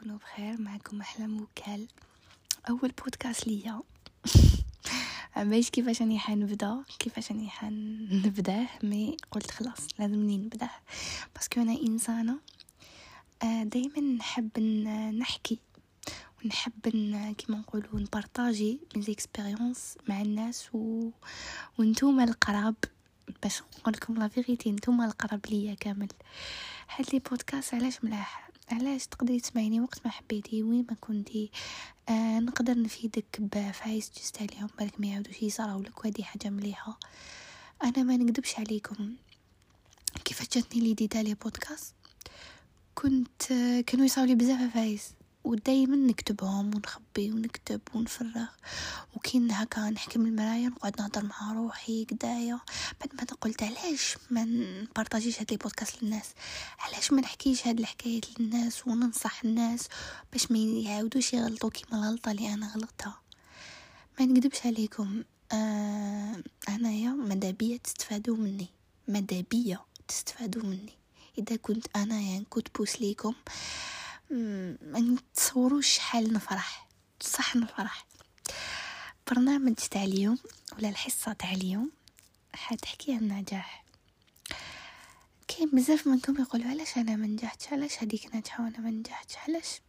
تكونوا بخير معكم أحلام وكال أول بودكاست ليا. عمايش كيفاش راني حنبدأ؟ كيفاش راني حنبداه mais قلت خلاص لازمني نبداه parce que أنا إنسانة. آه، دايما نحب نحكي. ونحب كيما نقولوا نبارطاجي mes expériences مع الناس و... وانتوما القراب. باش نقول لكم la vérité نتوما القرب ليا كامل. هاد les podcasts علاش ملاح؟ علاش تقدري تسمعيني؟ وقت ما حبيتي وين ما كنتي؟ آه نقدر نفيدك بفايس جست عليهم بالك ما يعاودوش يصراولك وهذه حاجة مليحة. أنا ما نكذبش عليكم. كيفاش جاتني l'idée les podcasts؟ كنت آه كانوا يصاولي بزاف فايس ودايما نكتبهم ونخبي ونكتب ونفرغ. وكين هكا نحكم المرايا نقعد نهضر مع روحي كدايا بعد ما قلت علاش ما نبارطاجيش هاد البودكاست للناس؟ علاش ما نحكيش هاد الحكايات للناس وننصح الناس باش ما يعاودوش يغلطوا كيما الغلطة اللي أنا غلطتها؟ ما نكذبش عليكم. آه انايا مدابية تستفادوا مني. مدابية تستفادوا مني. إذا كنت أنا يعني كنت بوس ليكم ما تصوروش شحال نفرح. صح نفرح. برنامج تاع اليوم ولا الحصة تاع اليوم حتحكي عن النجاح كاين بزاف منكم يقولوا علاش أنا ما نجحتش؟ علاش هذيك ناجحة وأنا ما نجحتش؟ علاش؟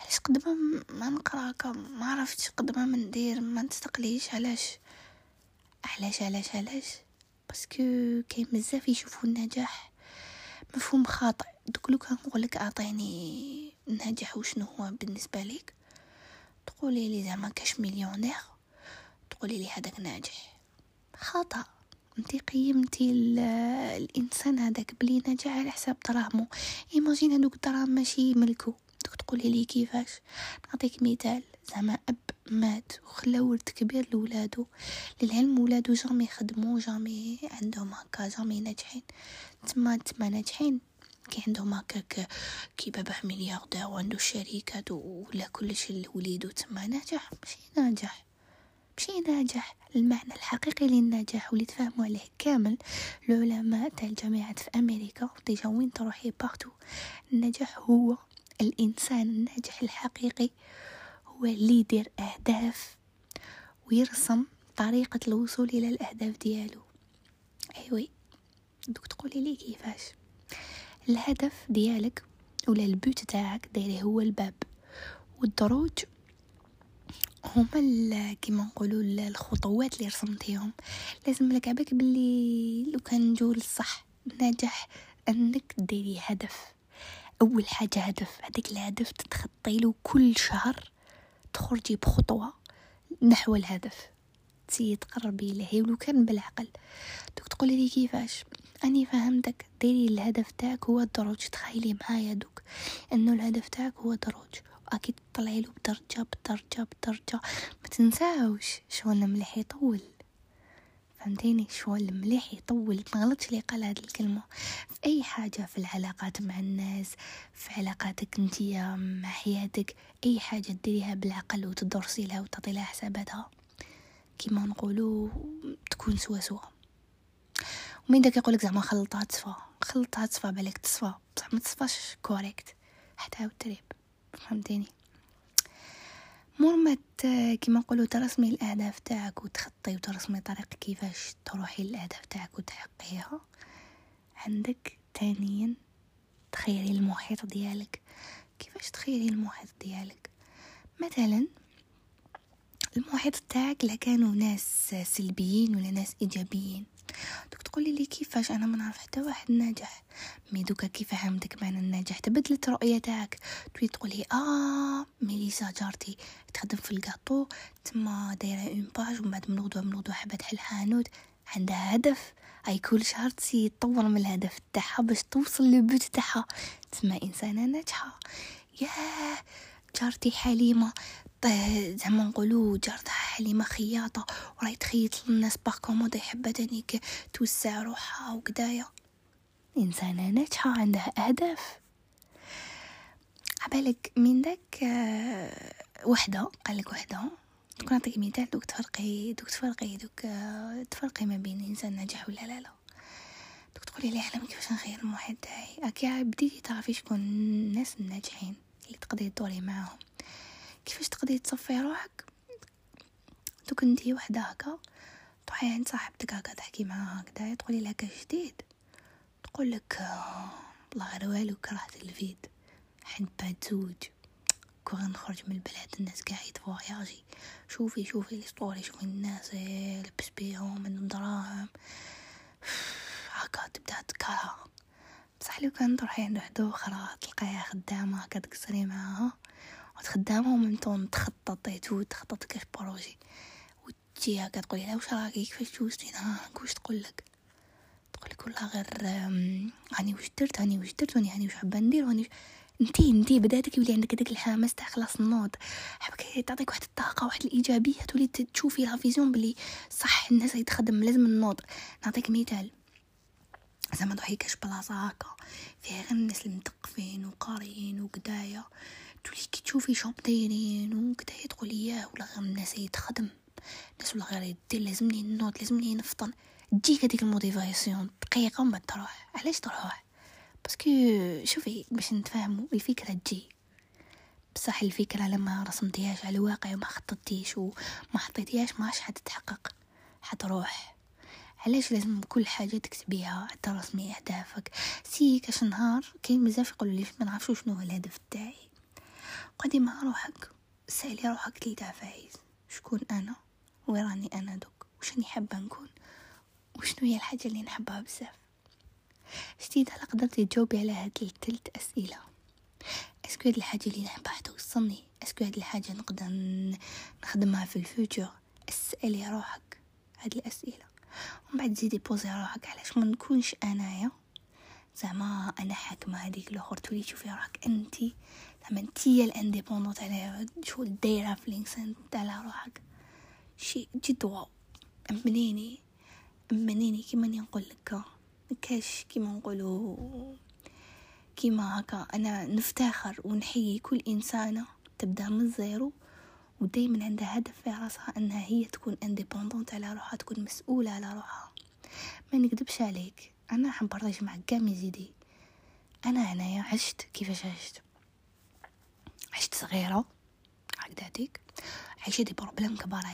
علاش قد ما ما نقرا ما عرفتش قد ما ندير؟ ما نستقليش؟ علاش؟ علاش؟ علاش؟ علاش؟ باسكو كاين بزاف يشوفوا النجاح مفهوم خاطئ. دوك لو كان نقولك أعطيني ناجح وشنو هو بالنسبة ليك؟ تقولي لي زعما كاش مليونير تقولي لي هذاك ناجح. خطأ. انت قيمتي الإنسان هذاك بلي نجح على حساب دراهمو. imagine هذوك الدراهم ماشي ملكو دوك تقولي لي كيفاش؟ نعطيك مثال. زعما أب مات وخلى ورث كبير لولادو. للعلم ولادو jamais خدمو jamais عندهم هكا jamais ناجحين. تما تما ناجحين. كي عندهم هكاك كي باباه ملياردير وعنده شركات ولا كلش لوليدو تما ناجح ماشي ناجح. ماشي ناجح. المعنى الحقيقي للنجاح واللي تفهموا عليه كامل العلماء تاع الجامعات في أمريكا déjà وين تروحي partout النجاح هو الإنسان الناجح الحقيقي هو اللي يدير أهداف ويرسم طريقة الوصول إلى الأهداف ديالو. ايوي دوك تقولي لي كيفاش؟ الهدف ديالك ولا ال but تاعك دايره هو الباب. والدروج هما كيما نقولوا الخطوات اللي رسمتيهم. لازم لك عباك باللي لو كان نجول الصح نجح أنك ديري هدف. أول حاجة هدف هذاك الهدف تتخطي له كل شهر تخرجي بخطوة نحو الهدف. تسي تقربي له ولو كان بالعقل. دوك تقولي لي كيفاش؟ أني فهمتك. ديري الهدف تاعك هو الدروج. تخيلي معايا دوك. إنه الهدف تاعك هو دروج أكيد تطلعي له بدرجة بدرجة بدرجة. ما تنساوش شغل مليح يطول. فهمتيني؟ شغل مليح يطول. ما غلطش لي قال هاد الكلمة. في أي حاجة في العلاقات مع الناس في علاقاتك انتيا مع حياتك أي حاجة ديريها بالعقل وتدرسي لها وتعطي لها حساباتها. كيما نقولوا تكون سوا سوا. ومين داك يقولك زعما خلطها تصفى؟ خلطها تصفى بالك تصفى. بصح ما تصفاش correct حتى عاود تريب. فهمتيني؟ مور كيما نقولوا ترسمي الأهداف تاعك وتخطي وترسمي طريق كيفاش تروحي للأهداف تاعك وتحققيها عندك تانيا تخيري المحيط ديالك. كيفاش تخيري المحيط ديالك؟ مثلا المحيط تاعك لا كانوا ناس سلبيين ولا ناس إيجابيين. دوك تقولي لي كيفاش أنا ما نعرف حتى واحد ناجح. mais دوكا كيف فهمتك معنى النجاح تبدلت الرؤيه تاعك تولي تقولي آه ميليسا جارتي تخدم في الكاطو تما دايرة une page ومن بعد من غدوة من غدوة حابه تحل حانوت. عندها هدف. اي كل شهر تطور من الهدف تاعها باش توصل للبوت تاعها. تسمى إنسانة ناجحة. ياه جارتي حليمة. زعما نقولوا جارتها حليمه خياطه وراهي تخيط للناس باغ يحب تانيك توسع روحها وكدايا إنسانة ناجحة عندها أهداف. عبالك من داك آه، وحدة قالك وحدة. دوك نعطيك مثال دوك تفرقي دوك تفرقي دوك آه، تفرقي ما بين إنسان ناجح ولا لا لا. دوك تقولي لي علم كيفاش نخير المحيط تاعي. اكي بديتي تعرفي شكون الناس الناجحين اللي تقدري تدوري معاهم. كيفاش تقدري تصفي روحك؟ دوك انتي وحدة هكا تروحي عند صاحبتك هكا تحكي معاها هكذا تقولي لها جديد تقول لك والله غير والو كرهت الفيد. حد بعد زوج. كون نخرج من البلاد الناس قاع يتفواياجي شوفي شوفي les stories شوفي الناس لبس بيهم عندهم دراهم. هكا تبدأ تكره بصح لو كان تروحي عند وحدة أخرى تلقايها خدامة هكا تقصري معاها وتخدامه ومن تخططي تو تخطط كاش projet. وتجي هكا تقولي لها واش راكي؟ كيفاش جوزتي واش تقول لك؟ تقول لك والله غير هاني واش درت؟ هاني واش درت؟ هاني واش حابة ندير؟ هاني انتي انتي بداتك يولي عندك هذاك الحماس تاع خلاص النوض. حبك تعطيك واحد الطاقة واحد الإيجابية تولي تشوفي la vision بلي صح الناس يتخدم لازم النوض. نعطيك مثال. زعما تروحي كاش بلاصة هكا فيها غير الناس المثقفين وقاريين وكدايا تولي كي تشوفي شوب دايرين وكدايا تقولي ياه ولا غير الناس يتخدم الناس ولا غير يدير لازمني نوض لازمني نفطن. تجيك هذيك ال motivation دقيقة ومن تروح. علاش تروح؟ parce que شوفي باش نتفاهموا الفكرة تجي. بصح الفكرة لما رسمتيهاش على الواقع وما خططتيش وما حطيتيهاش ماش حتتحقق حتروح علاش لازم كل حاجة تكتبيها؟ ترسمي أهدافك. سي كاش نهار كاين بزاف يقولوا لي ما نعرفش شنو هو الهدف تاعي قعدي مع روحك سألي روحك تلتا فايز شكون أنا؟ وين راني أنا دوك. واش راني حابة نكون؟ وشنو هي الحاجة اللي نحبها بزاف؟ جديد هلا قدرتي تجاوبي على هاد الثلاث أسئلة. est-ce que هاد الحاجة اللي نحبها توصلني؟ est-ce que هاد الحاجة نقدر نخدمها في ال future؟ أسألي روحك هاد الأسئلة. ومن بعد زيدي بوزي روحك علاش ما نكونش أنايا. زعما أنا حاكمة هذيك الأخر تولي تشوفي روحك أنتي. زعما أنتي الإنديبوندونت على شو دايرة في الانسان تاع روحك. شي جد واو. أمنيني أمنيني كيما نقول لك. كاش كيما نقولوا كيما هكا أنا نفتخر ونحيي كل إنسانة تبدأ من الزيرو ودايما عندها هدف في راسها أنها هي تكون انديبوندونت على روحها تكون مسؤولة على روحها. ما نكذبش عليك أنا حنبارطاج معك كاع ميزيدي أنا هنايا عشت كيفاش عشت. عشت صغيرة هكذاتيك عايشة دي بروبليم كبار